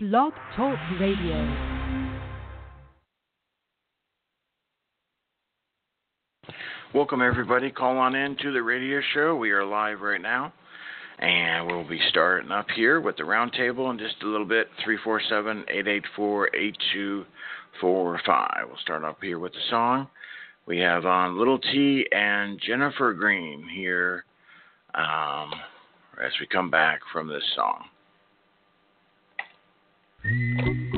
Blog Talk Radio. Welcome, everybody. Call on in to the radio show. We are live right now, and we'll be starting up here with the roundtable in just a little bit 347 884 8245. We'll start up here with the song. We have on Little T and Jennifer Green here um, as we come back from this song. Here's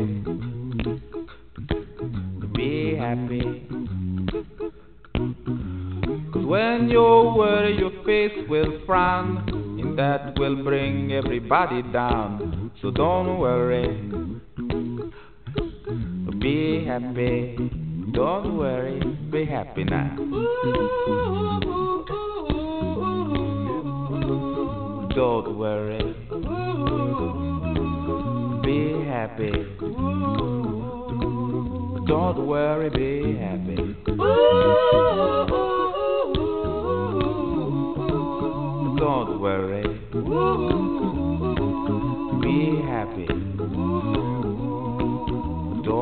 Everybody down. So don't worry. Be happy. Don't worry. Be happy now. Don't worry. Be happy. Don't worry, be happy.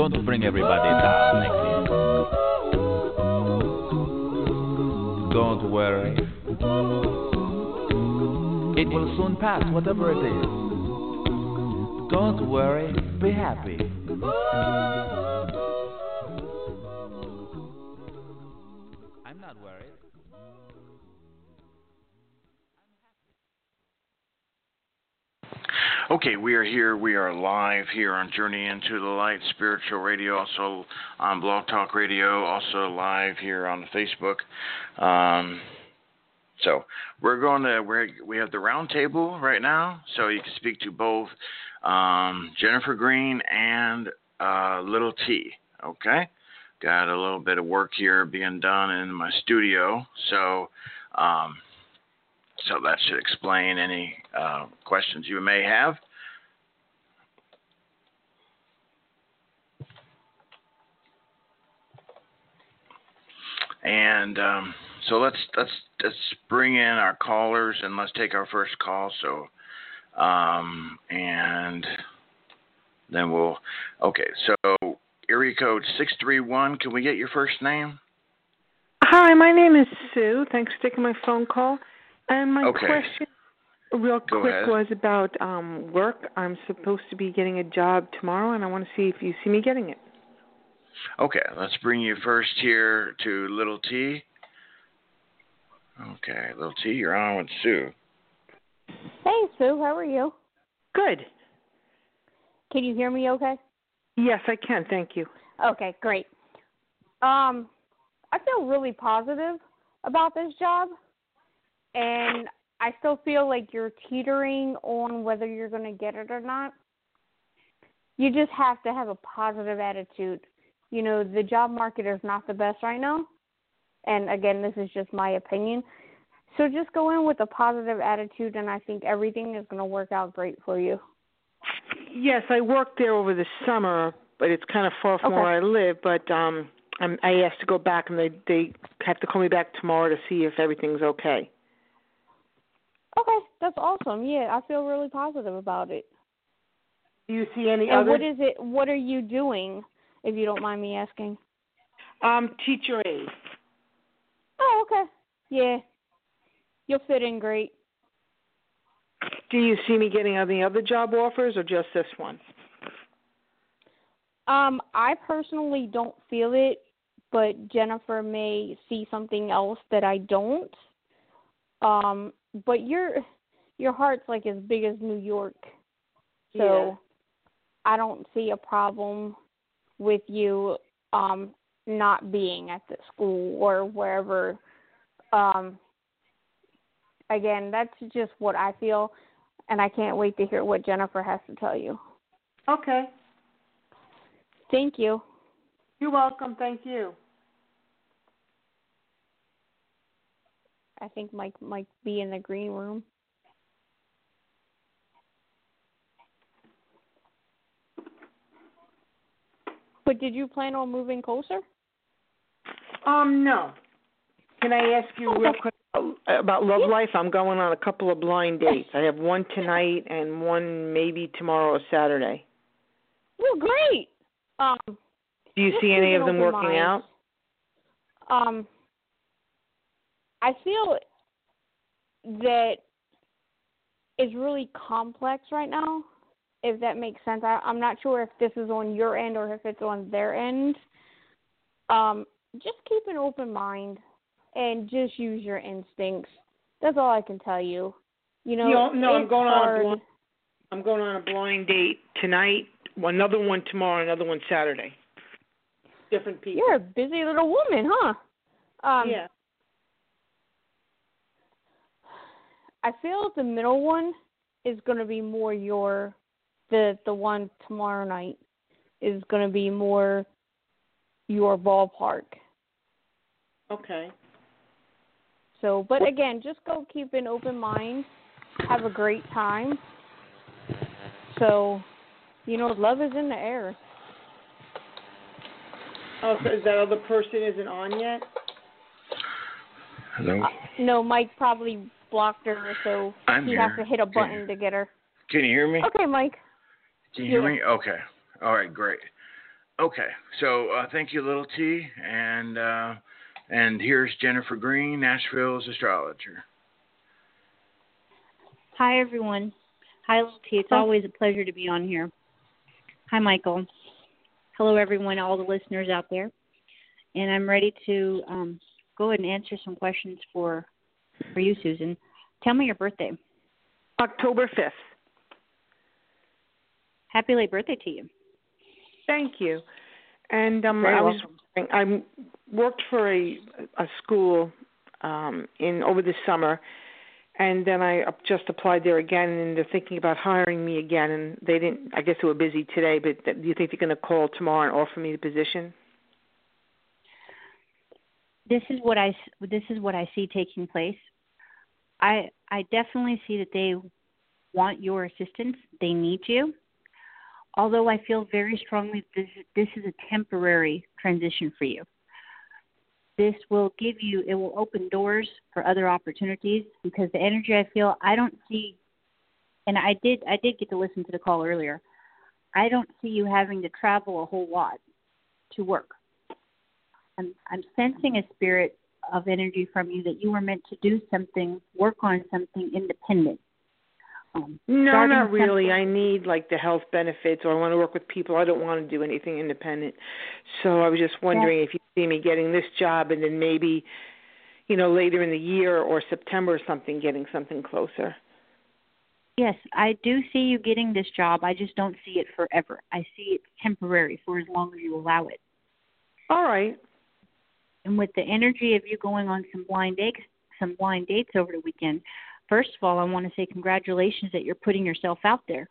Don't bring everybody down like this. Don't worry. It will soon pass, whatever it is. Don't worry, be happy. I'm not worried. Okay, we are here. We are live here on Journey into the Light Spiritual Radio, also on Blog Talk Radio, also live here on Facebook. Um, so we're going to we're, we have the roundtable right now, so you can speak to both um, Jennifer Green and uh, Little T. Okay, got a little bit of work here being done in my studio, so. Um, so that should explain any uh, questions you may have. And um, so let's let's let's bring in our callers and let's take our first call. So um, and then we'll okay. So area code six three one. Can we get your first name? Hi, my name is Sue. Thanks for taking my phone call. And my Okay. question, real Go quick, ahead. was about um work. I'm supposed to be getting a job tomorrow, and I want to see if you see me getting it. Okay, let's bring you first here to Little T. Okay, Little T, you're on with Sue. Hey, Sue, how are you? Good. Can you hear me okay? Yes, I can. Thank you. Okay, great. Um, I feel really positive about this job, and I still feel like you're teetering on whether you're going to get it or not. You just have to have a positive attitude. You know, the job market is not the best right now, and again, this is just my opinion. So just go in with a positive attitude, and I think everything is going to work out great for you. Yes, I worked there over the summer, but it's kind of far from Okay. where I live. But um, I'm, I asked to go back, and they they have to call me back tomorrow to see if everything's okay. Okay, that's awesome. Yeah, I feel really positive about it. Do you see any And other what is it? What are you doing, if you don't mind me asking? um teacher aide? Oh, okay. Yeah, you'll fit in great. Do you see me getting any other job offers, or just this one? Um, I personally don't feel it, but Jennifer may see something else that I don't. Um, but your your heart's like as big as New York, so Yeah. I don't see a problem with you um not being at the school or wherever. Um, again, that's just what I feel, and I can't wait to hear what Jennifer has to tell you. Okay. Thank you. You're welcome. Thank you. I think Mike might be in the green room. But did you plan on moving closer? Um, no. Can I ask you real quick about love life? I'm going on a couple of blind dates. I have one tonight and one maybe tomorrow or Saturday. Well, great. Um, Do you see any of them working out? Um, I feel that it's really complex right now. If that makes sense, I, I'm not sure if this is on your end or if it's on their end. Um, just keep an open mind and just use your instincts. That's all I can tell you. You know, No, no, I'm going on a hard. blind- I'm going on a blind date tonight, another one tomorrow, another one Saturday. Different people. You're a busy little woman, huh? Um, yeah. I feel the middle one is going to be more your the the one tomorrow night is going to be more your ballpark. Okay. So, but again, just go keep an open mind, have a great time. So, you know, love is in the air. Oh, so is that other person isn't on yet? Hello. Uh, no, Mike probably blocked her, so I'm he here. has to hit a button you- to get her. Can you hear me? Okay, Mike. Can you hear Yeah. me? Okay. All right, great. Okay, so uh, thank you, Little T, and uh, and here's Jennifer Green, Nashville's astrologer. Hi, everyone. Hi, Little T. It's always a pleasure to be on here. Hi, Michael. Hello, everyone, all the listeners out there. And I'm ready to um, go ahead and answer some questions for for you, Susan. Tell me your birthday. October 5th. Happy late birthday to you. Thank you. And um, I was I worked for a a school um, in over the summer, and then I just applied there again, and they're thinking about hiring me again. And they didn't. I guess they were busy today, but do you think they're going to call tomorrow and offer me the position? This is what I this is what I see taking place. I I definitely see that they want your assistance. They need you. Although I feel very strongly this this is a temporary transition for you. This will give you it will open doors for other opportunities because the energy I feel I don't see and I did I did get to listen to the call earlier. I don't see you having to travel a whole lot to work. I'm I'm sensing a spirit of energy from you that you were meant to do something, work on something independent. Um, No, not really. something- I need like the health benefits, or I want to work with people. I don't want to do anything independent. So I was just wondering if you see me getting this job, and then maybe, you know, later in the year or September or something, getting something closer. Yes, I do see you getting this job. I just don't see it forever. I see it temporary for as long as you allow it. All right. And with the energy of you going on some blind dates, some blind dates over the weekend, first of all, I want to say congratulations that you're putting yourself out there.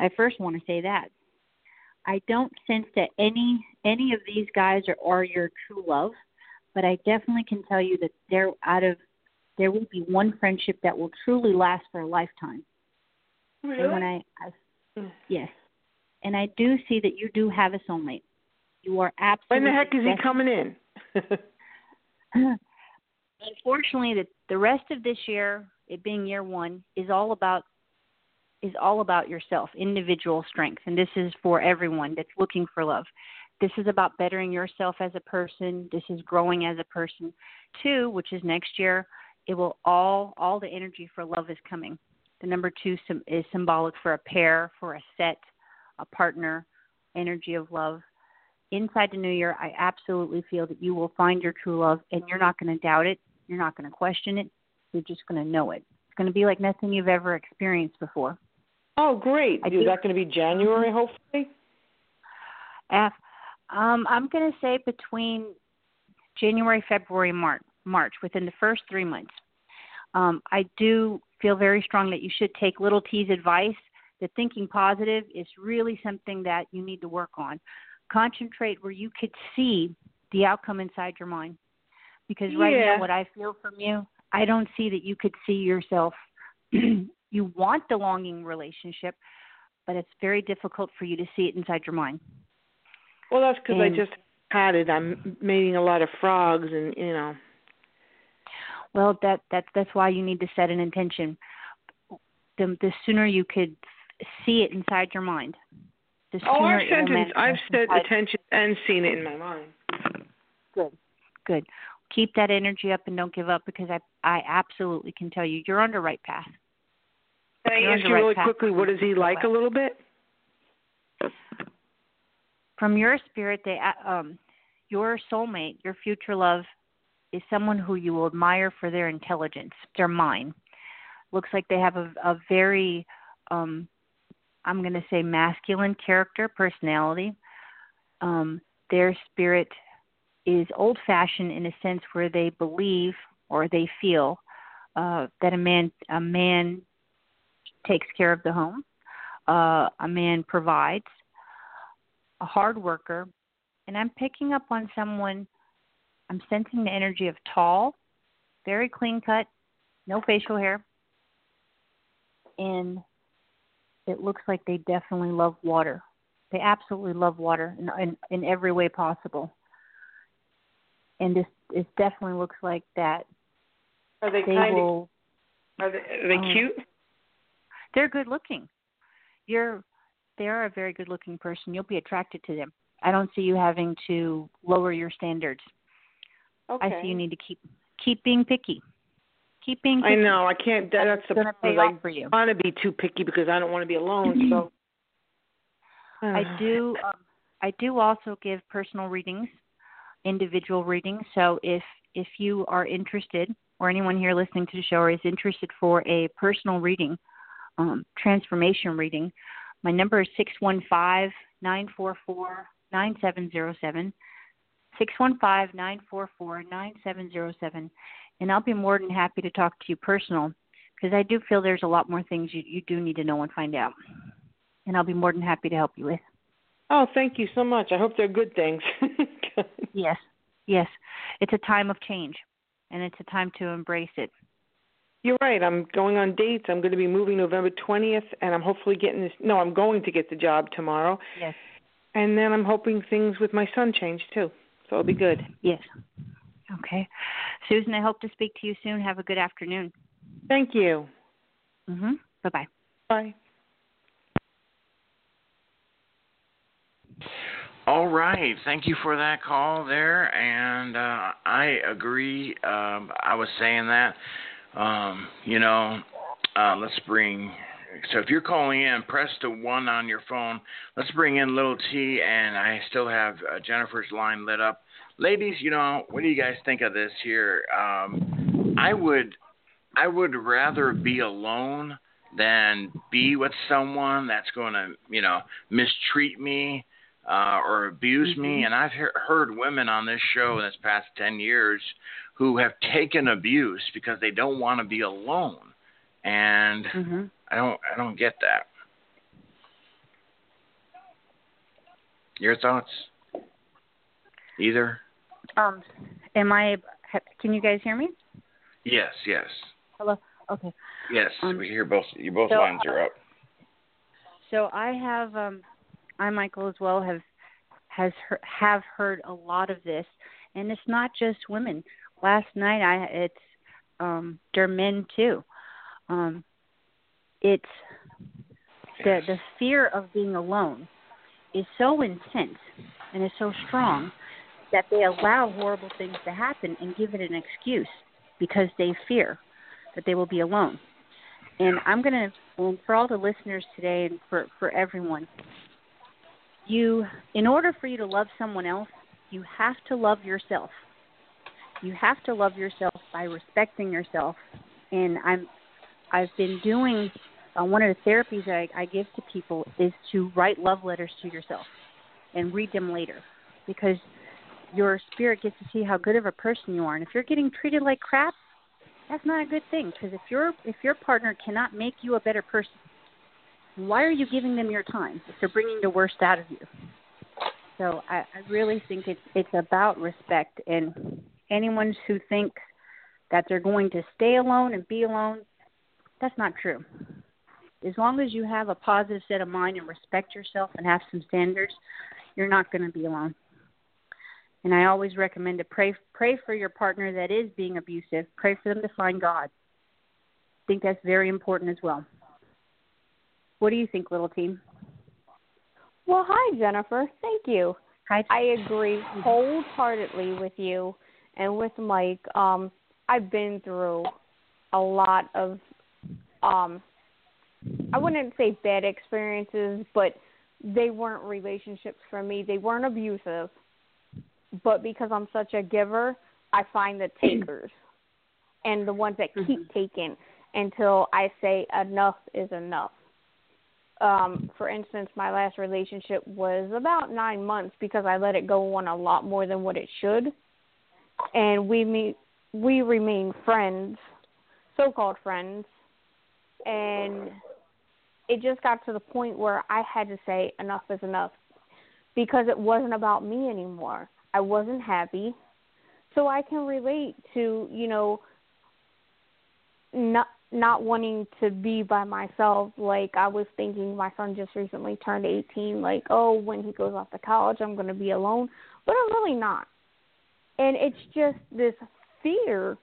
I first want to say that. I don't sense that any any of these guys are, are your true love, but I definitely can tell you that they're out of there will be one friendship that will truly last for a lifetime. And when I, I Mm. yes, and I do see that you do have a soulmate. You are absolutely. When the heck is he coming in? Unfortunately, the the rest of this year, it being year one, is all about is all about yourself, individual strength, and this is for everyone that's looking for love. This is about bettering yourself as a person. This is growing as a person. Two, which is next year, it will all all the energy for love is coming. The number two is symbolic for a pair, for a set, a partner, energy of love. Inside the new year, I absolutely feel that you will find your true love, and you're not going to doubt it. You're not going to question it. You're just going to know it. It's going to be like nothing you've ever experienced before. oh, great. I Is do- that going to be January, hopefully? F, um, I'm going to say between January, February, March, March, within the first three months. Um, I do feel very strong that you should take Little T's advice. That thinking positive is really something that you need to work on. Concentrate where you could see the outcome inside your mind. Because right Yeah. now, what I feel from you, I don't see that you could see yourself. you want the longing relationship, but it's very difficult for you to see it inside your mind. Well, that's because I just had it. I'm mating a lot of frogs, and you know. Well, that that that's why you need to set an intention. The the sooner you could see it inside your mind, the Oh, I've it will sent it, I've set attention and seen it in my mind. Good, good. Keep that energy up and don't give up because I I absolutely can tell you you're on the right path. Can I You're ask you right really path. quickly, what is he like a little bit? From your spirit, they uh, um your soulmate, your future love, is someone who you will admire for their intelligence, their mind. Looks like they have a, a very, um, I'm going to say, masculine character, personality. Um, their spirit is old fashioned in a sense where they believe or they feel uh, that a man a man takes care of the home, uh, a man provides, a hard worker, and I'm picking up on someone. I'm sensing the energy of tall, very clean cut, no facial hair, and it looks like they definitely love water. They absolutely love water in in, in every way possible. And this this definitely looks like that Are they, they kind will of? Are they, are they um, cute? they're good looking. You're they are a very good looking person. You'll be attracted to them. I don't see you having to lower your standards. Okay. I see you need to keep keep being picky. Keep being. I know I can't. That, that's the problem. off for you. I want to be too picky because I don't want to be alone. So I do. Um, I do also give personal readings, individual readings. So if if you are interested, or anyone here listening to the show is interested for a personal reading, um, transformation reading, my number is six one five nine four four nine seven zero seven. 615-944-9707 and I'll be more than happy to talk to you personal because I do feel there's a lot more things you you do need to know and find out. And I'll be more than happy to help you with. oh, thank you so much. I hope they're good things. Yes. Yes. It's a time of change and it's a time to embrace it. You're right. I'm going on dates. I'm going to be moving November 20th, and I'm hopefully getting this. No, I'm going to get the job tomorrow, Yes. and then I'm hoping things with my son change too. So it'll be good. Yes. Okay. Susan, I hope to speak to you soon. Have a good afternoon. Thank you. Mhm. Bye-bye. Bye. All right. Thank you for that call there. And uh, I agree. Um, I was saying that. Um, you know, uh, let's bring. So if you're calling in, press the one on your phone. Let's bring in Little T, and I still have uh, Jennifer's line lit up. Ladies, you know, what do you guys think of this here? Um, I would, I would rather be alone than be with someone that's going to, you know, mistreat me uh, or abuse me. And I've he- heard women on this show in this past 10 years who have taken abuse because they don't want to be alone. And Mhm. I don't I don't get that. Your thoughts? Either? Um am I can you guys hear me? Yes, yes. Hello. Okay. Yes, Um, we hear both you both so, lines are up. So I have um I Michael as well have has he- have heard a lot of this and it's not just women. Last night I it's um they're men too. Um it's the the fear of being alone is so intense and is so strong that they allow horrible things to happen and give it an excuse because they fear that they will be alone. And I'm going to, for all the listeners today and for, for everyone, you, in order for you to love someone else, you have to love yourself. You have to love yourself by respecting yourself. And I'm, I've been doing uh, one of the therapies that I, I give to people is to write love letters to yourself and read them later because your spirit gets to see how good of a person you are. And if you're getting treated like crap, that's not a good thing because if your if your partner cannot make you a better person, why are you giving them your time if they're bringing the worst out of you? So I, I really think it's it's about respect and anyone who thinks that they're going to stay alone and be alone, that's not true. As long as you have a positive set of mind and respect yourself and have some standards, you're not going to be alone. And I always recommend to pray pray for your partner that is being abusive. Pray for them to find God. I think that's very important as well. What do you think, little team? Well, hi, Jennifer. Thank you. Hi. I agree wholeheartedly with you and with Mike. Um, I've been through a lot of, um, I wouldn't say bad experiences, but they weren't relationships for me. They weren't abusive, but because I'm such a giver, I find the takers and the ones that keep taking until I say enough is enough. Um, for instance, my last relationship was about nine months because I let it go on a lot more than what it should, and we meet, we remain friends, so-called friends, and it just got to the point where I had to say enough is enough because it wasn't about me anymore. I wasn't happy, so I can relate to you know not not wanting to be by myself. Like i was thinking my son just recently turned 18 like oh when he goes off to college i'm going to be alone. But i'm really not. And it's just this fear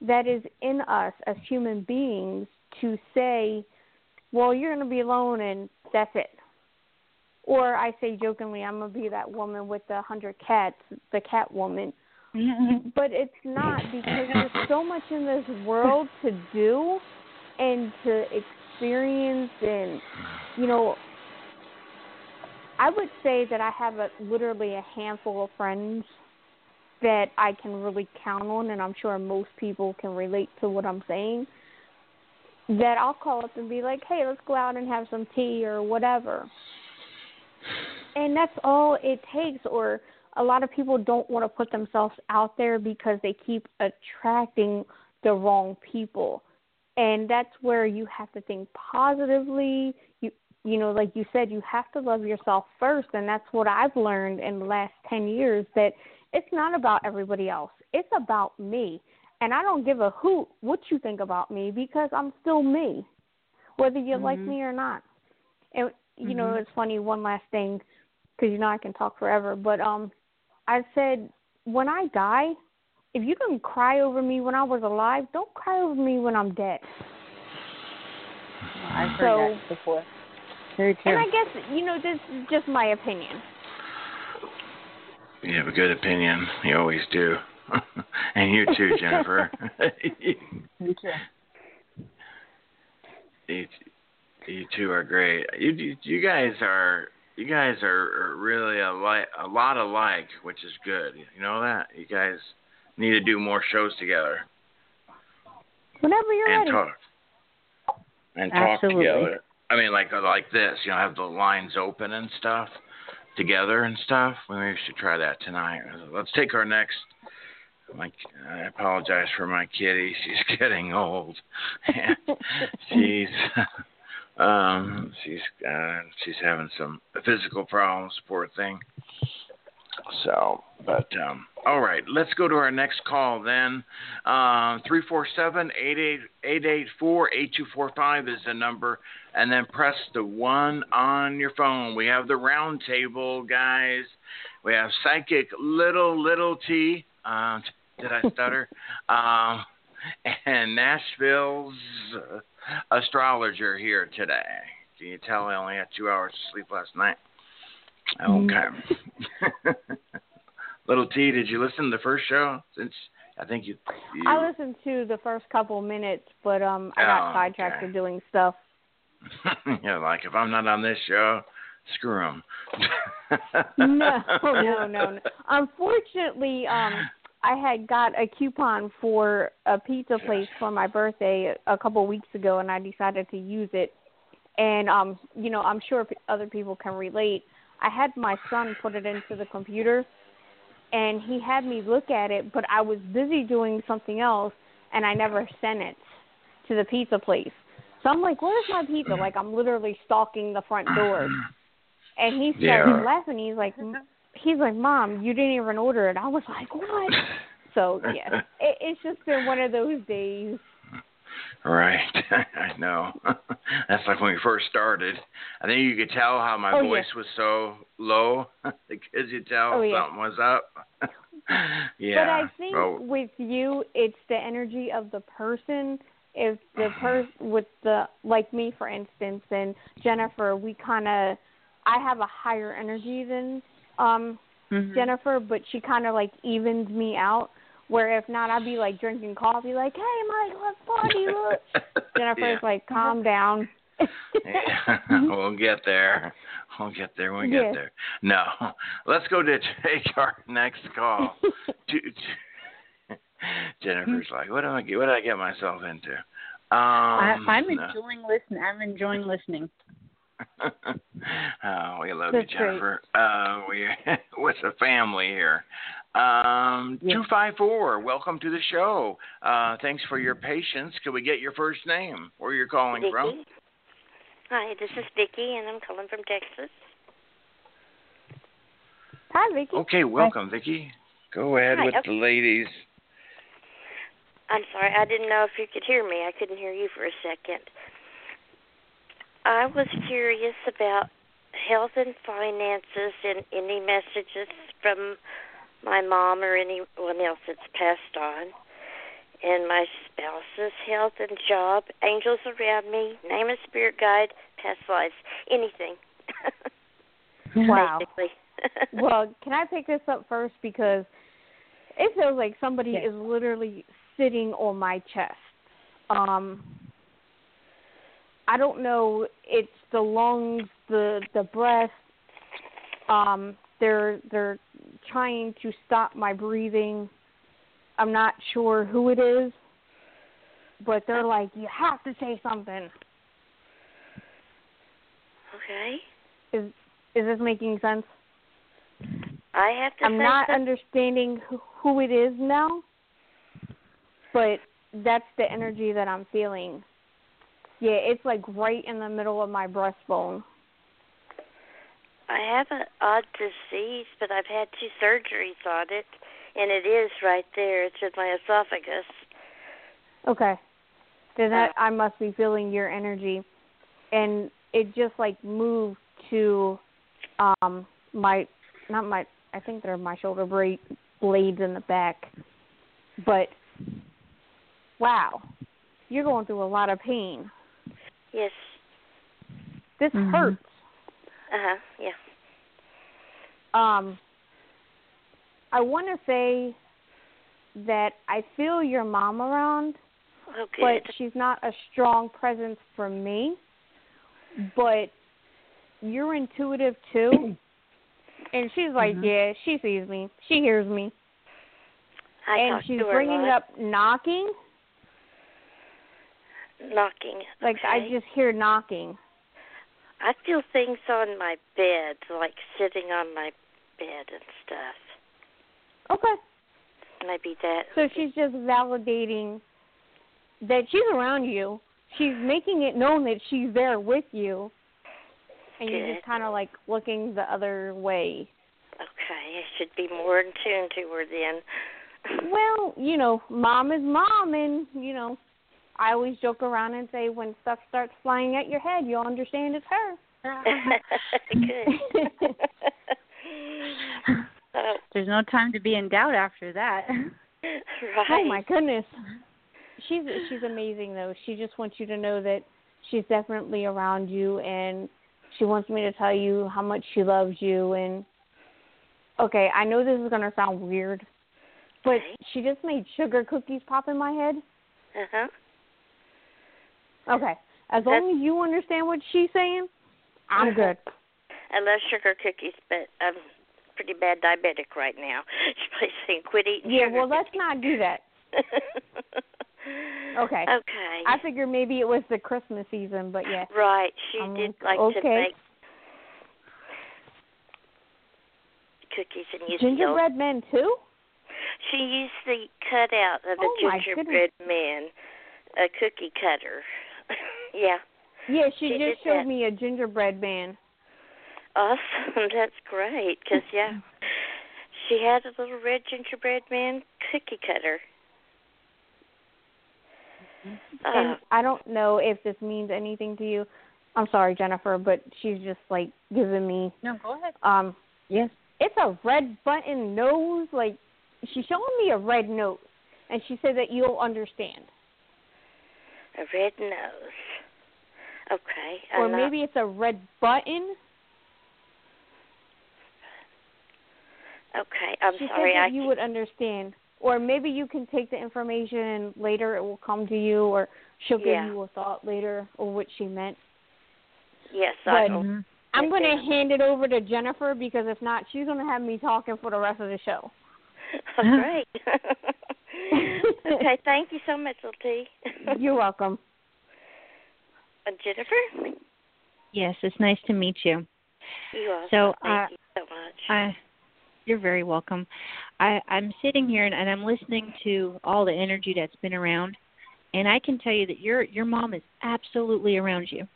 that is in us as human beings to say well you're going to be alone and that's it or i say jokingly i'm to be that woman with the hundred cats the cat woman mm-hmm. but it's not because there's so much in this world to do and to experience and you know I would say that I have a literally a handful of friends that I can really count on and I'm sure most people can relate to what I'm saying that I'll call up and be like, "Hey, let's go out and have some tea or whatever." And that's all it takes or a lot of people don't want to put themselves out there because they keep attracting the wrong people. And that's where you have to think positively. You you know, like you said, you have to love yourself first and that's what I've learned in the last 10 years that it's not about everybody else. It's about me. And I don't give a hoot what you think about me because I'm still me, whether you mm-hmm. like me or not. And you mm-hmm. know, it's funny. One last thing, because you know I can talk forever. But um, I said when I die, if you can cry over me when I was alive, don't cry over me when I'm dead. I've heard that before. Very true. And I guess you know this is just my opinion. You have a good opinion. You always do. and you too, Jennifer. you too. You, you two are great. You, you you guys are you guys are really a li- a lot alike, which is good. You know that you guys need to do more shows together. Whenever you're and ready. talk and talk Absolutely. together. I mean, like like this. You know, have the lines open and stuff together and stuff. Maybe we should try that tonight. Let's take our next my I apologize for my kitty. She's getting old. she's um she's uh she's having some physical problems, poor thing. So, but um all right, let's go to our next call then. Um, 347 884 8245 is the number, and then press the one on your phone. We have the round table, guys. We have Psychic Little Little T. Uh, did I stutter? um, and Nashville's uh, astrologer here today. Can you tell I only had two hours of sleep last night? Okay. Little T, did you listen to the first show? Since I think you, you... I listened to the first couple minutes, but um, I got oh, sidetracked okay. doing stuff. yeah, like if I'm not on this show, screw them. no, no, no, no. Unfortunately, um, I had got a coupon for a pizza place for my birthday a couple of weeks ago, and I decided to use it. And um, you know, I'm sure other people can relate. I had my son put it into the computer, and he had me look at it, but I was busy doing something else, and I never sent it to the pizza place. So I'm like, "Where's my pizza?" Like I'm literally stalking the front door. And he started yeah. laughing. He's like, he's like, "Mom, you didn't even order it." I was like, "What?" so yeah, it, it's just been one of those days. Right, I know. That's like when we first started. I think you could tell how my oh, voice yeah. was so low because you tell oh, yeah. something was up. yeah. But I think oh. with you, it's the energy of the person. If the mm-hmm. person with the like me, for instance, and Jennifer, we kind of, I have a higher energy than um mm-hmm. Jennifer, but she kind of like evens me out. Where if not, I'd be like drinking coffee, like, "Hey, Mike, let's party!" Look, Jennifer's yeah. like, "Calm down." yeah, we'll get there. We'll get there we yeah. get there. No, let's go to take our next call. Jennifer's like, "What am I? What did I get myself into?" Um, I, am enjoying no. listening. I'm enjoying listening. oh, we love That's you, Jennifer. Uh, we with the family here. Um, two five four. Welcome to the show. Uh, thanks for your patience. Can we get your first name? Where you're calling Vicky. from? Hi, this is Vicky, and I'm calling from Texas. Hi, Vicky. Okay, welcome, Hi. Vicky. Go ahead Hi, with okay. the ladies. I'm sorry, I didn't know if you could hear me. I couldn't hear you for a second. I was curious about health and finances and any messages from my mom or anyone else that's passed on. And my spouse's health and job, angels around me, name a spirit guide, past lives, anything. wow. Well, can I pick this up first because It feels like somebody Yes. is literally sitting on my chest. Um I don't know, it's the lungs, the the breath. Um they're they're trying to stop my breathing. I'm not sure who it is, but they're like, "You have to say something." Okay. Is is this making sense? I have to I'm not understanding who, who it is now, but that's the energy that I'm feeling. Yeah, it's like right in the middle of my breastbone. I have an odd disease, but I've had two surgeries on it, and it is right there. It's in my esophagus. Okay. Then that I must be feeling your energy. And it just like moved to um my not my I think they're my shoulder blade blades in the back. But wow. You're going through a lot of pain. Yes. This Mhm. hurts. Uh huh. Yeah. Um I want to say that I feel your mom around Oh, but she's not a strong presence for me. But you're intuitive too. And she's like, Mhm. yeah, she sees me. She hears me. I and she's to her a bringing up knocking. Knocking. Like I just hear knocking. I feel things on my bed, like sitting on my bed and stuff. Okay. Maybe that. So she's just validating that she's around you. She's making it known that she's there with you. And you're just kind of like looking the other way. Okay, I should be more in tune to her then. Well, you know, mom is mom, and you know, I always joke around and say when stuff starts flying at your head, you'll understand it's her. Good. There's no time to be in doubt after that. right. Oh my goodness, she's she's amazing though. She just wants you to know that she's definitely around you, and she wants me to tell you how much she loves you. And okay, I know this is gonna sound weird, but Okay. she just made sugar cookies pop in my head. Uh huh. Okay, as long as you understand what she's saying, I'm uh-huh. good. I love sugar cookies, but I'm pretty bad diabetic right now. She's probably saying quit eating Yeah, well, let's not do that. Okay. Okay. I figured maybe it was the Christmas season, but yeah. right. She I'm did like, like to okay. make cookies and use Gingerbread men too? She used the cutout of the Oh, gingerbread man, a cookie cutter. yeah, Yeah, she, She just showed that. me a gingerbread man. awesome. That's great. Cause yeah, she had a little red gingerbread man cookie cutter. Uh, And I don't know if this means anything to you. I'm sorry, Jennifer, but she's just like giving me no, go ahead. um Yes. it's a red button nose, like she's showing me a red nose. And she said that you'll understand. A red nose. Okay. Or I'm not- maybe it's a red button. Okay. I'm she sorry. said I that you would understand. Or maybe you can take the information and later it will come to you, or she'll Yeah. give you a thought later, or what she meant. Yes, but- I. Mhm. I'm going to hand it over to Jennifer because if not, she's going to have me talking for the rest of the show. Oh, great. okay. Thank you so much, little T. You're welcome. Uh, Jennifer. Yes, it's nice to meet you. You also. So, Thank uh, you so much. I, you're very welcome. I, I'm sitting here and, and I'm listening to all the energy that's been around, and I can tell you that your your mom is absolutely around you,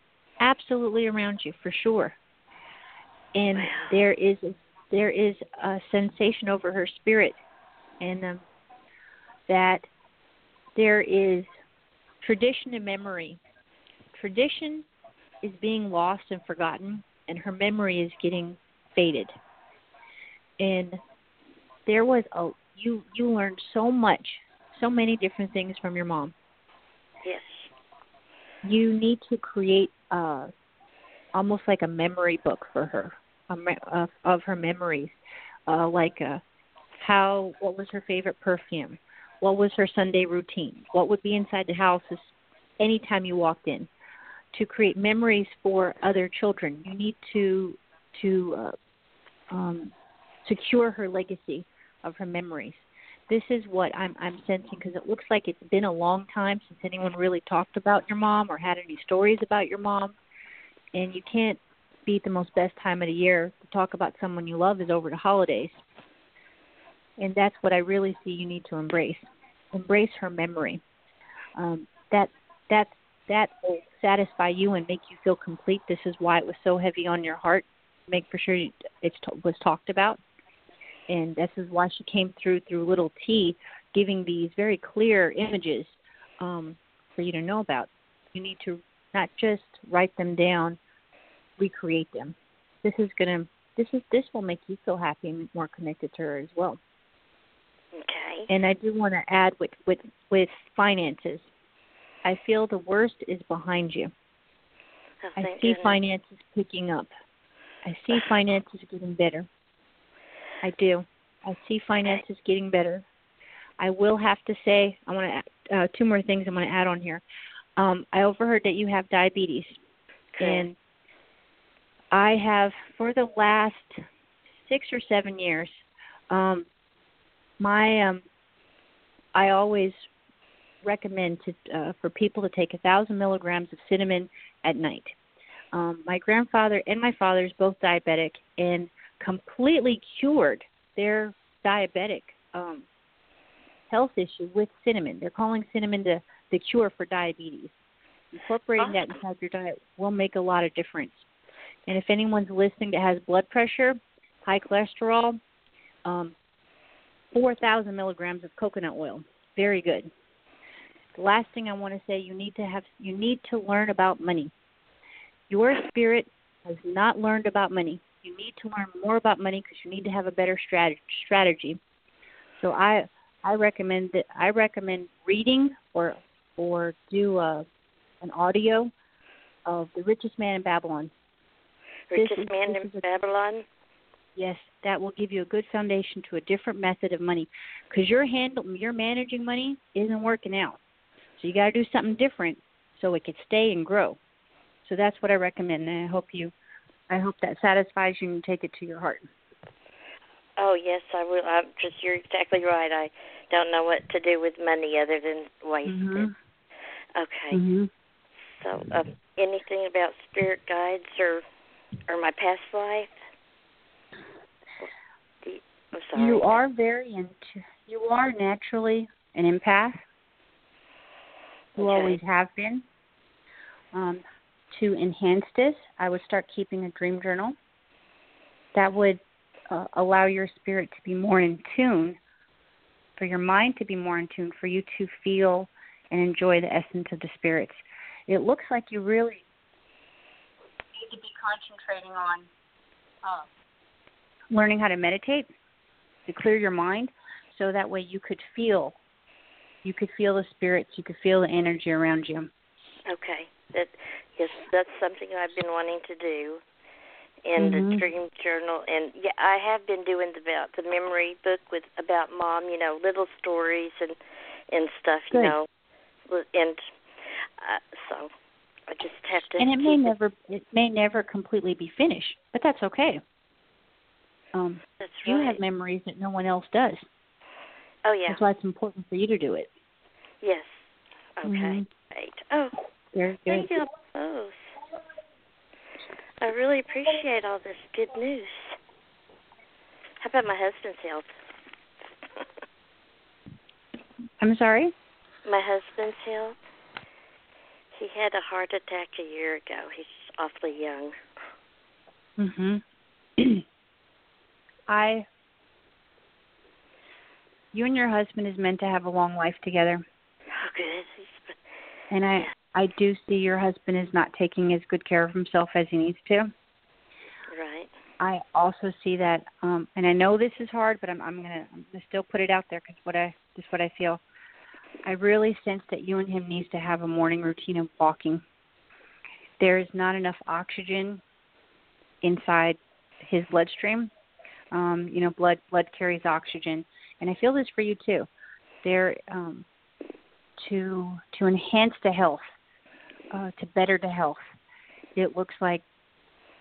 absolutely around you for sure. And Wow. there is there is a sensation over her spirit, and um, that there is tradition and memory. Tradition is being lost and forgotten, and her memory is getting faded and there was a you you learned so much so many different things from your mom yes. you need to create uh almost like a memory book for her a me- of of her memories uh like uh how what was her favorite perfume, what was her Sunday routine, what would be inside the house anytime you walked in. To create memories for other children, you need to to uh, um, secure her legacy of her memories. This is what I'm I'm sensing because it looks like it's been a long time since anyone really talked about your mom or had any stories about your mom, and you can't beat the most best time of the year to talk about someone you love is over the holidays. And that's what I really see you need to embrace. Embrace her memory. Um, that that that will satisfy you and make you feel complete. This is why it was so heavy on your heart. Make for sure it was talked about, and this is why she came through through little T, giving these very clear images um, for you to know about. You need to not just write them down, recreate them. This is gonna this is this will make you feel happy and more connected to her as well. And I do want to add with with with finances. I feel the worst is behind you. Oh, I see goodness. finances picking up. I see finances getting better. I do. I see finances okay. getting better. I will have to say, I want to add, uh, two more things I want to add on here. Um, I overheard that you have diabetes, okay. and I have for the last six or seven years. Um, my um, I always recommend to uh, for people to take a thousand milligrams of cinnamon at night. Um, my grandfather and my father is both diabetic and completely cured their diabetic um, health issue with cinnamon. They're calling cinnamon the the cure for diabetes. Incorporating that inside your diet will make a lot of difference. And if anyone's listening that has blood pressure, high cholesterol, um, 4,000 milligrams of coconut oil. Very good. The last thing I want to say, you need to have, you need to learn about money. Your spirit has not learned about money. You need to learn more about money because you need to have a better strategy. Strategy. So I, I recommend that I recommend reading or or do a, an audio of the richest man in Babylon. Richest is, man in Babylon. Yes, that will give you a good foundation to a different method of money because your handle your managing money isn't working out. So you got to do something different so it could stay and grow. So that's what I recommend, and I hope you, I hope that satisfies you and take it to your heart. Oh yes, I will. I'm just you're exactly right. I don't know what to do with money other than waste mm-hmm. it. Okay. Mm-hmm. So, uh, anything about spirit guides or or my past life? I'm sorry. You are very into. You are naturally an empath. You Okay. always have been. Um, to enhance this, I would start keeping a dream journal. That would uh, allow your spirit to be more in tune, for your mind to be more in tune, for you to feel and enjoy the essence of the spirits. It looks like you really need to be concentrating on uh, learning how to meditate to clear your mind, so that way you could feel, you could feel the spirits, you could feel the energy around you. Okay. That yes, that's something I've been wanting to do in Mhm. the dream journal and yeah, I have been doing the about the memory book with about mom, you know, little stories and and stuff, you Good. know. And uh, so I just have to and it may never it may never completely be finished, but that's okay. Um, That's you right. have memories that no one else does. oh yeah. That's why it's important for you to do it. Yes. Okay. Mhm. Great. Oh, Very thank you both. I really appreciate all this good news. How about my husband's health? I'm sorry. my husband's health. He had a heart attack a year ago. He's awfully young. Mhm. I. You and your husband is meant to have a long life together, Oh, good. And I I do see your husband is not taking as good care of himself as he needs to. right. I also see that, um, and I know this is hard, but I'm I'm gonna I'm gonna still put it out there because what I just what I feel. I really sense that you and him needs to have a morning routine of walking. There is not enough oxygen inside his bloodstream Um, you know, blood blood carries oxygen, and I feel this for you too. They're um, to to enhance the health, uh, to better the health. It looks like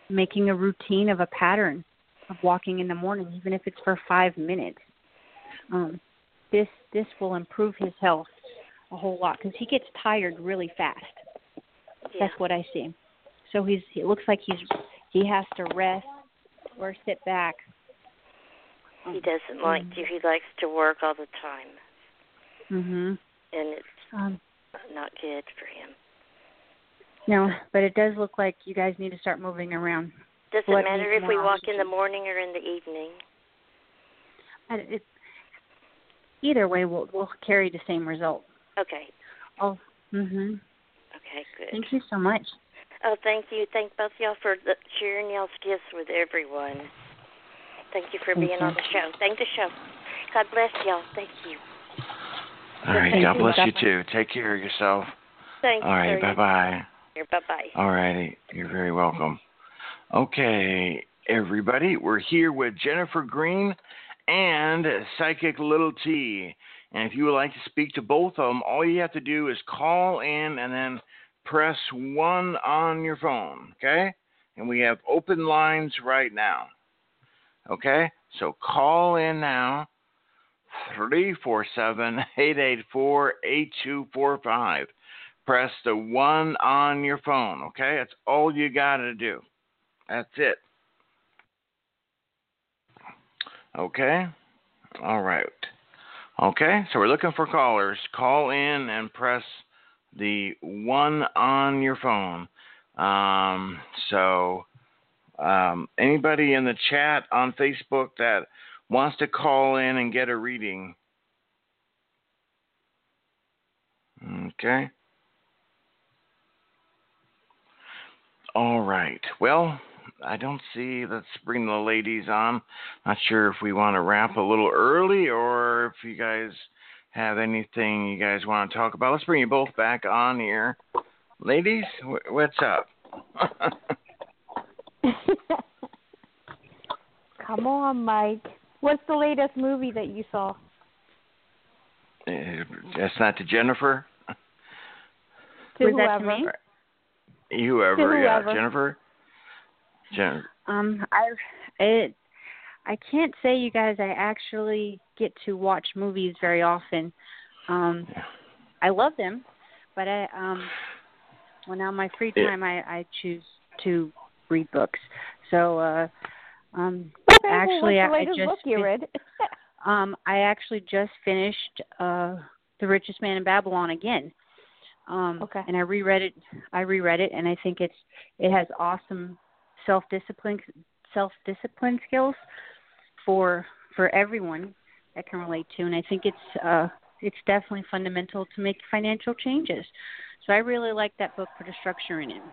making a routine of a pattern of walking in the morning, even if it's for five minutes. Um, this this will improve his health a whole lot because he gets tired really fast. Yeah. That's what I see. So he's it looks like he's he has to rest or sit back. He doesn't like to. He likes to work all the time, Mhm. and it's Um, not good for him. no, but it does look like you guys need to start moving around. Does it matter if we walk in the morning or in the evening? And It, either way, we'll we'll carry the same result. Okay. Oh. Mhm. Okay. Good. Thank you so much. Oh, thank you. Thank both y'all for the, sharing y'all's gifts with everyone. Thank you for Thank being you. on the show. Thank the show. God bless y'all. Thank you. All right. Thank God you. bless God you too. Take care of yourself. Thank All you. right. sir. Bye bye. Bye bye. All righty. You're very welcome. Okay, everybody. We're here with Jennifer Green and Psychic Little T. And if you would like to speak to both of them, all you have to do is call in and then press one on your phone. Okay? And we have open lines right now. Okay? So call in now. 347 884 8245 press the one on your phone, okay? That's all you got to do. That's it. Okay? All right. Okay, so we're looking for callers. Call in and press the one on your phone. Um, so, um, anybody in the chat on Facebook that wants to call in and get a reading? Okay. All right. Well, I don't see. Let's bring the ladies on. Not sure if we want to wrap a little early or if you guys have anything you guys want to talk about. Let's bring you both back on here. Ladies, what's up? Come on, Mike. What's the latest movie that you saw? Uh, That's not to Jennifer. To Was that to whoever. me? Whoever, To yeah, whoever. Jennifer. Um, I it I can't say you guys I actually get to watch movies very often. Um, I love them, but I um when on my free time I I choose to read books. So uh um Okay, Actually, well, I- I just book you fin- read? um I actually just finished uh The Richest Man in Babylon again. Um Okay. and I reread it I reread it and I think it's it has awesome self discipline self discipline skills for for everyone that can relate to and I think it's uh it's definitely fundamental to make financial changes. So I really like that book for the structure in it.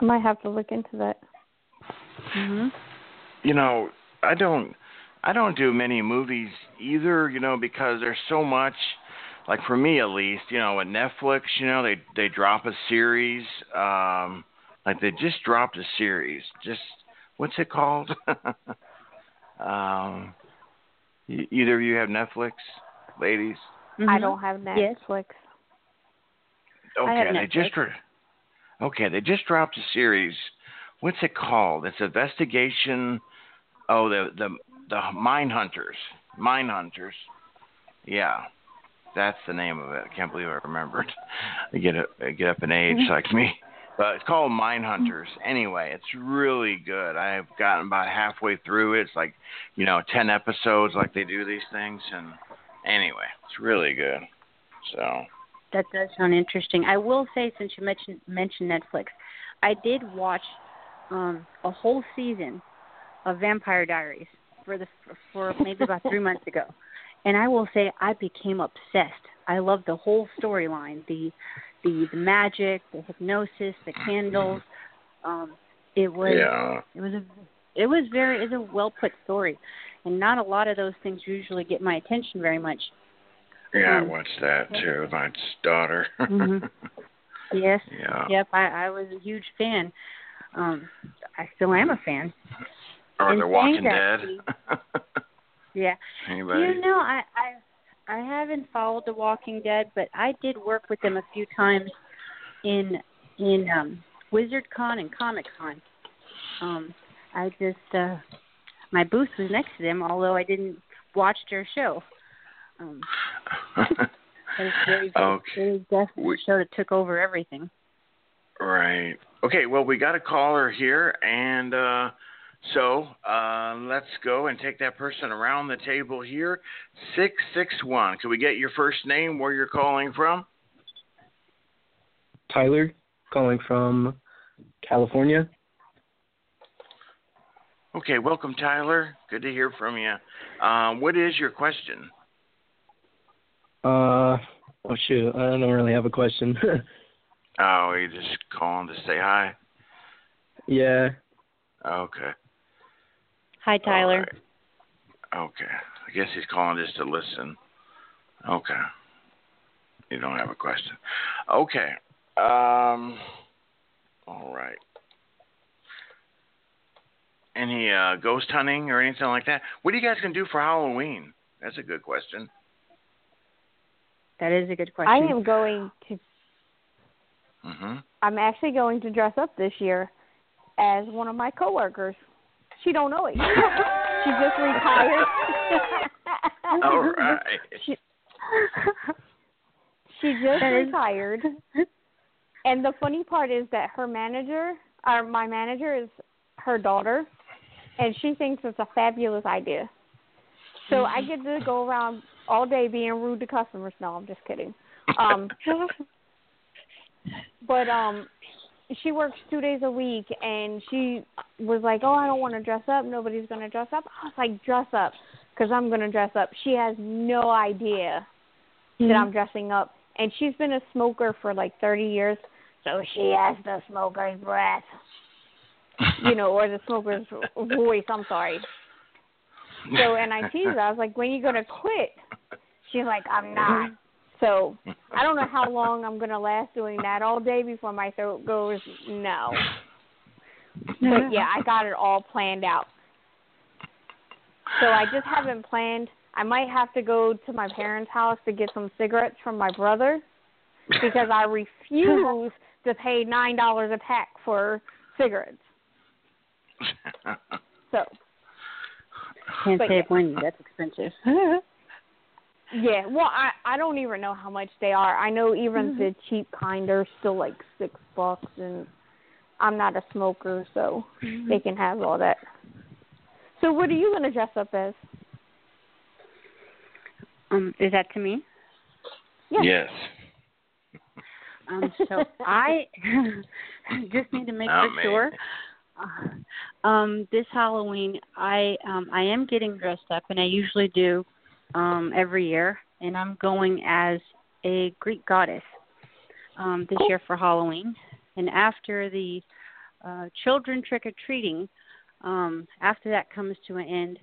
I might have to look into that. Mhm. you know, I don't I don't do many movies either, you know, because there's so much like for me at least, you know, at Netflix, you know, they they drop a series um like they just dropped a series. Just what's it called? um either of you have Netflix, ladies? I Mhm. don't have Yes. Netflix. I have Okay, they just Netflix. Okay, they just dropped a series. What's it called? It's investigation. Oh, the the the Mindhunters. Mine hunters. Yeah, that's the name of it. I can't believe I remembered. I get up, I get up in age like me. But it's called Mindhunters. Anyway, it's really good. I've gotten about halfway through it. It's like, you know, ten episodes like they do these things and anyway, it's really good. So That does sound interesting. I will say, since you mentioned mentioned Netflix, I did watch um, a whole season of Vampire Diaries for the for maybe about three months ago, and I will say I became obsessed. I loved the whole storyline, the the the magic, the hypnosis, the candles. Um, it was yeah. it was a it was very it's a well put story, and not a lot of those things usually get my attention very much. Yeah, I Um, watched that too. My daughter. Mhm. Yes. yeah. Yep, I, I was a huge fan. Um, I still am a fan. Or And The Walking Dead. Yeah. Anybody? You know, I I I haven't followed The Walking Dead, but I did work with them a few times in in um Wizard Con and Comic Con. Um, I just uh my booth was next to them, although I didn't watch their show. Um, very. Okay. It is definitely We- a show took over everything. Right. Okay, well, we got a caller here, and uh, so uh, let's go and take that person around the table here. 661. Can we get your first name, where you're calling from? Tyler, calling from California. Okay, welcome, Tyler. Good to hear from you. Um, what is your question? Uh, oh shoot, I don't really have a question. Oh, you just calling to say hi? yeah, Okay. Hi, Tyler. All right. Okay. I guess he's calling just to listen. Okay. You don't have a question. Okay. Um. All right. Any uh, ghost hunting or anything like that? What are you guys gonna do for Halloween? That's a good question. That is a good question. I am going to. Mhm. I'm actually going to dress up this year as one of my coworkers. She don't know it. she just retired. All right. She, she just retired. And the funny part is that her manager, or my manager, is her daughter, and she thinks it's a fabulous idea. So I get to go around all day being rude to customers. No, I'm just kidding. Um, but um, she works two days a week, and she was like, "Oh, I don't want to dress up. Nobody's gonna dress up." I was like, "Dress up, because I'm gonna dress up." She has no idea that I'm dressing up, and she's been a smoker for like 30 years, so she has the smoker's breath, you know, or the smoker's voice. I'm sorry. So, and I teased her. I was like, "When you gonna quit?" She's like, "I'm not." So I don't know how long I'm gonna last doing that all day before my throat goes no. But yeah, I got it all planned out. So I just haven't planned. I might have to go to my parents' house to get some cigarettes from my brother because I refuse to pay nine dollars a pack for cigarettes. So Can't but save money. That's expensive. yeah, well I I don't even know how much they are. I know even the cheap kind are still like six bucks and I'm not a smoker so they can have all that. So what are you gonna dress up as? um, is that to me? Yeah. Yes. Um, so I just need to make Not for sure. Uh, um, this Halloween, I um, I am getting dressed up, and I usually do um, every year. And I'm going as a Greek goddess um, this year for Halloween. And after the uh, children trick or treating, um, after that comes to an end,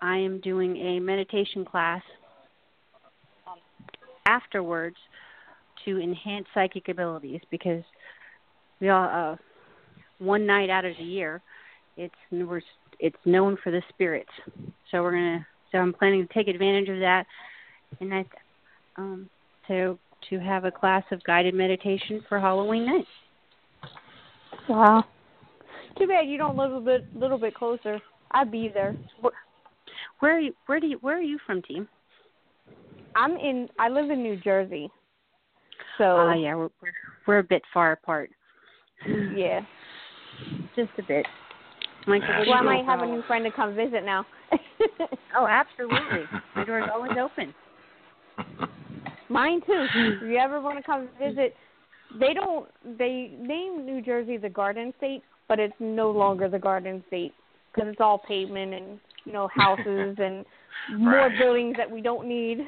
I am doing a meditation class afterwards to enhance psychic abilities because we all uh one night out of the year it's it's known for the spirits so we're gonna so i'm planning to take advantage of that and i um to to have a class of guided meditation for halloween night Wow. Too bad you don't live a bit little bit closer. I'd be there. where are you where do you where are you from team I'm in I live in New Jersey. So oh uh, yeah we're, we're we're a bit far apart yeah. just a bit Michael, Well I might have a new friend to come visit now. oh absolutely the door's always open Mine too. If you ever want to come visit, they don't. They name New Jersey the Garden State, but it's no longer the Garden State because it's all pavement and you know houses and more buildings that we don't need.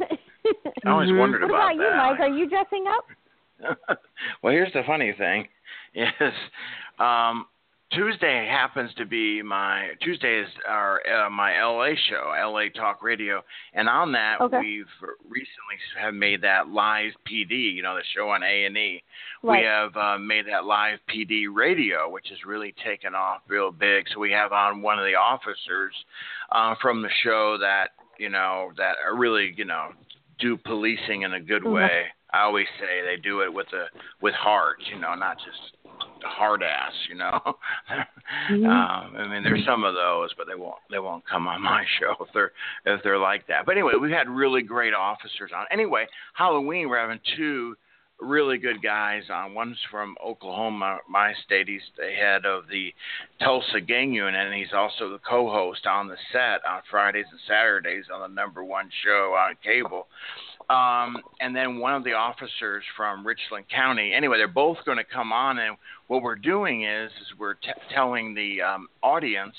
I always wondered what about about you, that. Mike? Are you dressing up? well, here's the funny thing: is um, Tuesday happens to be my Tuesday is our uh, my LA show, LA Talk Radio, and on that Okay. we've recently have made that live PD. You know, the show on A and E. We have uh, made that live PD radio, which has really taken off real big. So we have on one of the officers uh, from the show that you know that are really you know do policing in a good Mhm. way. I always say they do it with a with heart, you know, not just hard ass, you know. Mhm. um, I mean, there's some of those, but they won't they won't come on my show if they're if they're like that. But anyway, we've had really great officers on. Anyway, Halloween we're having two really good guys on. One's from Oklahoma, my state. He's the head of the Tulsa Gang Unit, and he's also the co-host on the set on Fridays and Saturdays on the number one show on cable. Um, and then one of the officers from Richland County. Anyway, they're both going to come on, and what we're doing is, is we're t- telling the um, audience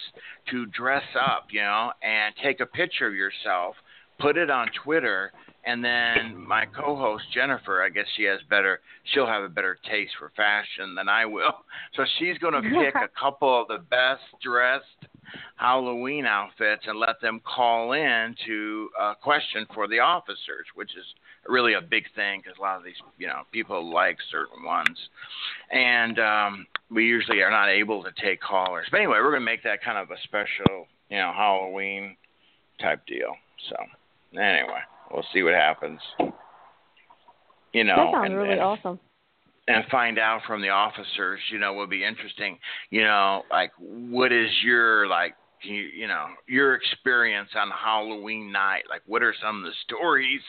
to dress up, you know, and take a picture of yourself, put it on Twitter, and then my co-host Jennifer, I guess she has better, she'll have a better taste for fashion than I will. So she's going to pick a couple of the best dressed Halloween outfits and let them call in to a question for the officers, which is really a big thing because a lot of these, you know, people like certain ones, and um, we usually are not able to take callers. But anyway, we're going to make that kind of a special, you know, Halloween type deal. So anyway, we'll see what happens. You know, that sounds and, really and awesome. And find out from the officers, you know, would be interesting. You know, like what is your like you, you know your experience on Halloween night? Like, what are some of the stories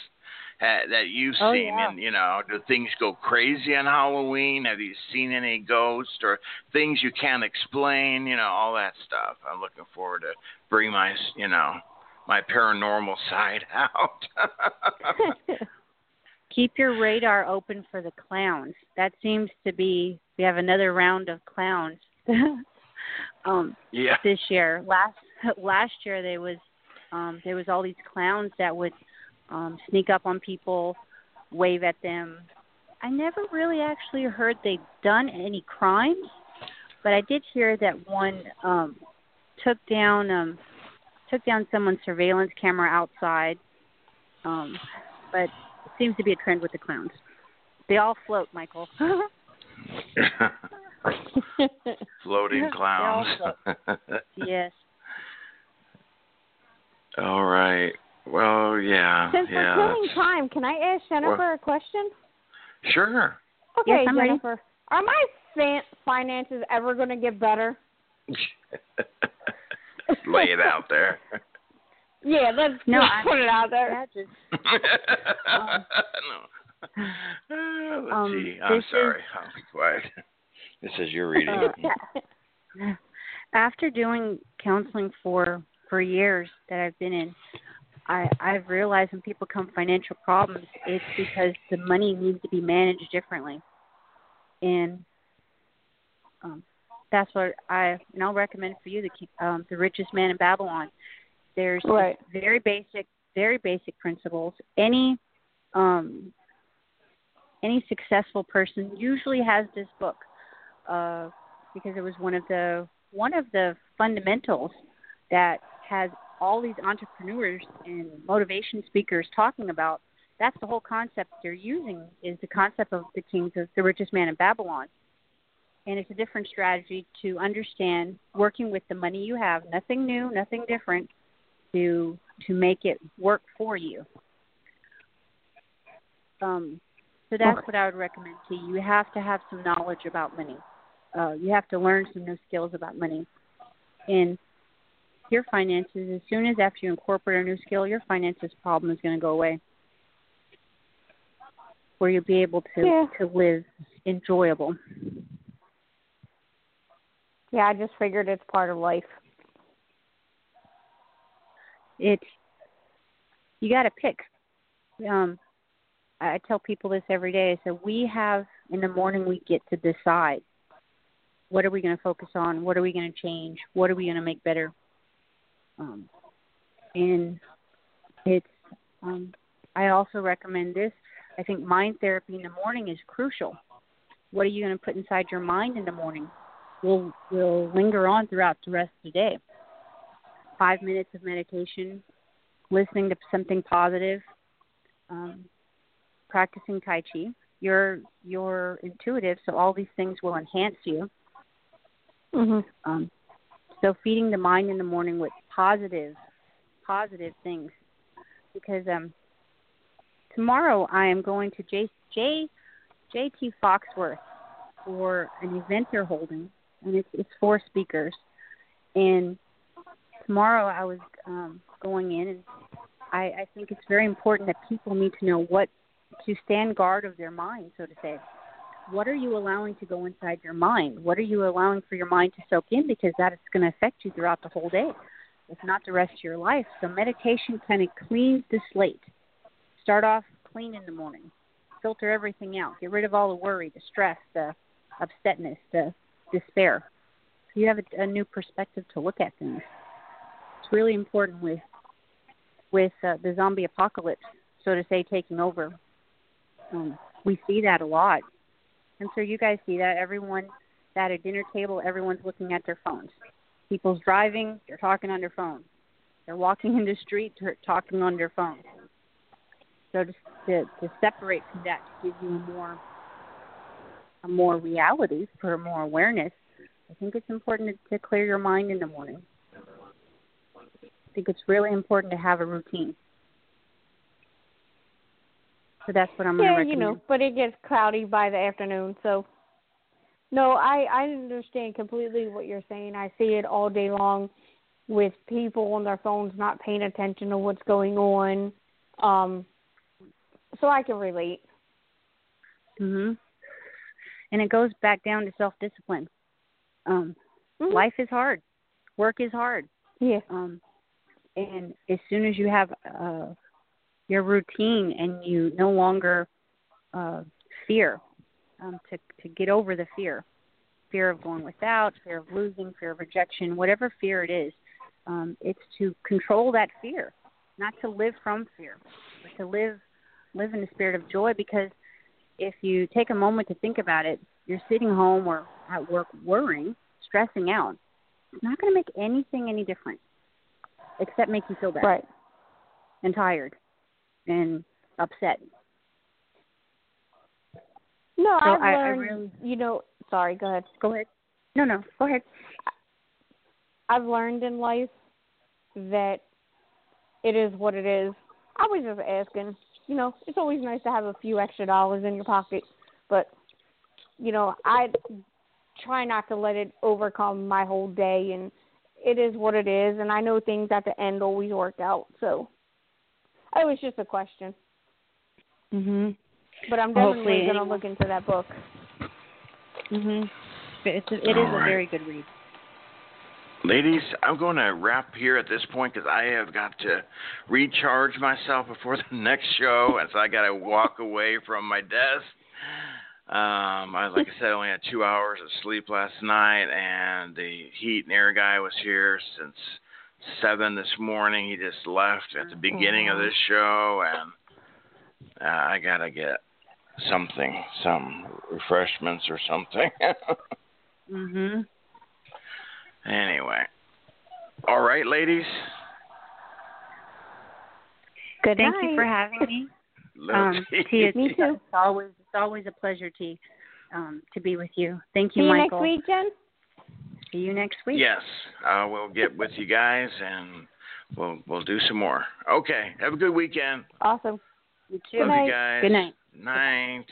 uh, that you've Oh, seen? yeah. And you know, do things go crazy on Halloween? Have you seen any ghosts or things you can't explain? You know, all that stuff. I'm looking forward to bring my you know my paranormal side out. Keep your radar open for the clowns. That seems to be we have another round of clowns. um yeah. this year. Last last year there was um there was all these clowns that would um sneak up on people, wave at them. I never really actually heard they'd done any crimes, but I did hear that one um took down um took down someone's surveillance camera outside. Um but seems to be a trend with the clowns. They all float, Michael. Floating clowns. yes. All right. Well, yeah, Since yeah. we're killing time, can I ask Jennifer a question? Sure. Okay, Yes, I'm ready. Jennifer. Are my fan- finances ever going to get better? Lay it out there. Yeah, let's No, just I- put it out there. That just no. Uh, let's Um, see. I'm this is- sorry. I'll be quiet. This is your reading. Uh, after doing counseling for for years that I've been in, I I've realized when people come financial problems, it's because the money needs to be managed differently, and um, that's what I and I'll recommend for you the um, the richest man in Babylon. There's Right. very basic very basic principles. Any um, any successful person usually has this book uh, because it was one of the one of the fundamentals that has all these entrepreneurs and motivation speakers talking about. That's the whole concept they're using is the concept of the kings of the richest man in Babylon. And it's a different strategy to understand working with the money you have, nothing new, nothing different, to to make it work for you. Um, so that's Okay. what I would recommend to you. You have to have some knowledge about money. Uh, you have to learn some new skills about money. And your finances, as soon as after you incorporate a new skill, your finances problem is going to go away. Where you'll be able to Yeah. to live enjoyable. Yeah, I just figured it's part of life. It's you got to pick. Um, I tell people this every day. I we have in the morning we get to decide what are we going to focus on, what are we going to change, what are we going to make better. Um, and it's um, I also recommend this. I think mind therapy in the morning is crucial. What are you going to put inside your mind in the morning? will will linger on throughout the rest of the day. Five minutes of meditation, listening to something positive, um, practicing Tai Chi. You're you're intuitive, so all these things will enhance you. Mhm. Um, so feeding the mind in the morning with positive, positive things, because um, tomorrow I am going to J J JT Foxworth for an event they're holding, and it's it's four speakers. And tomorrow I was um, going in, and I, I think it's very important that people need to know what to stand guard of their mind, so to say. What are you allowing to go inside your mind? What are you allowing for your mind to soak in? Because that is going to affect you throughout the whole day, if not the rest of your life. So meditation kind of cleans the slate. Start off clean in the morning. Filter everything out. Get rid of all the worry, the stress, the upsetness, the despair. You have a, a new perspective to look at things. Really important with with uh, the zombie apocalypse, so to say, taking over. Um, we see that a lot. I'm sure you guys see that. Everyone at a dinner table, everyone's looking at their phones. People's driving, they're talking on their phone. They're walking in the street, they're talking on their phone. So to, to to separate from that, to give you more a more reality for more awareness, I think it's important to, to clear your mind in the morning. Think it's really important to have a routine. So that's what I'm going to Yeah, recommend. you know, but it gets cloudy by the afternoon, so no, I I understand completely what you're saying. I see it all day long with people on their phones not paying attention to what's going on. Um so I can relate. Mhm. And it goes back down to self-discipline. Um Mhm. life is hard. Work is hard. Yeah. Um and as soon as you have uh your routine and you no longer uh fear um to to get over the fear. Fear of going without, fear of losing, fear of rejection, whatever fear it is. Um it's to control that fear, not to live from fear, but to live live in the spirit of joy because if you take a moment to think about it, you're sitting home or at work worrying, stressing out. It's not going to make anything any different except make you feel bad Right. and tired and upset. No, So I've I- I learned really- you know sorry, go ahead. Go ahead. No, no, go ahead. I've learned in life that it is what it is. I was just asking, you know, it's always nice to have a few extra dollars in your pocket, but you know, I try not to let it overcome my whole day and it is what it is and I know things at the end always work out. So it was just a question. Mhm. But I'm definitely going to look into that book. Mhm. It's a, it is a very good read. Ladies, I'm going to wrap here at this point because I have got to recharge myself before the next show, and so I got to walk away from my desk. Um, I like I said, I only had two hours of sleep last night, and the heat and air guy was here since seven this morning. He just left at the beginning of this show, and uh, I gotta get something, some refreshments or something. Mhm. Anyway. All right, ladies. Good Thank night. you for having me. Little Um, tea. T, Me too. it's always it's always a pleasure, T, um, to be with you. Thank you, See you, you Michael. next week, Jen. See you next week. Yes, uh, we'll get with you guys and we'll we'll do some more. Okay, have a good weekend. Awesome. You too. Love night. you guys. Good night. Night.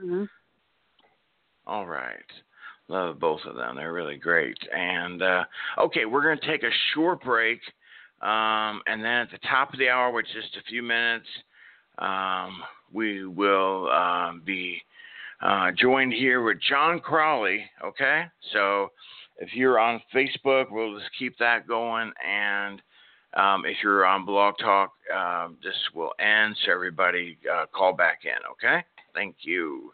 hmm All right. Love both of them. They're really great. And uh, okay, we're going to take a short break. Um, and then at the top of the hour, which is just a few minutes, um, we will um, be uh, joined here with John Crowley. Okay? So if you're on Facebook, we'll just keep that going. And um, if you're on Blog Talk, uh, this will end. So everybody uh, call back in. Okay? Thank you.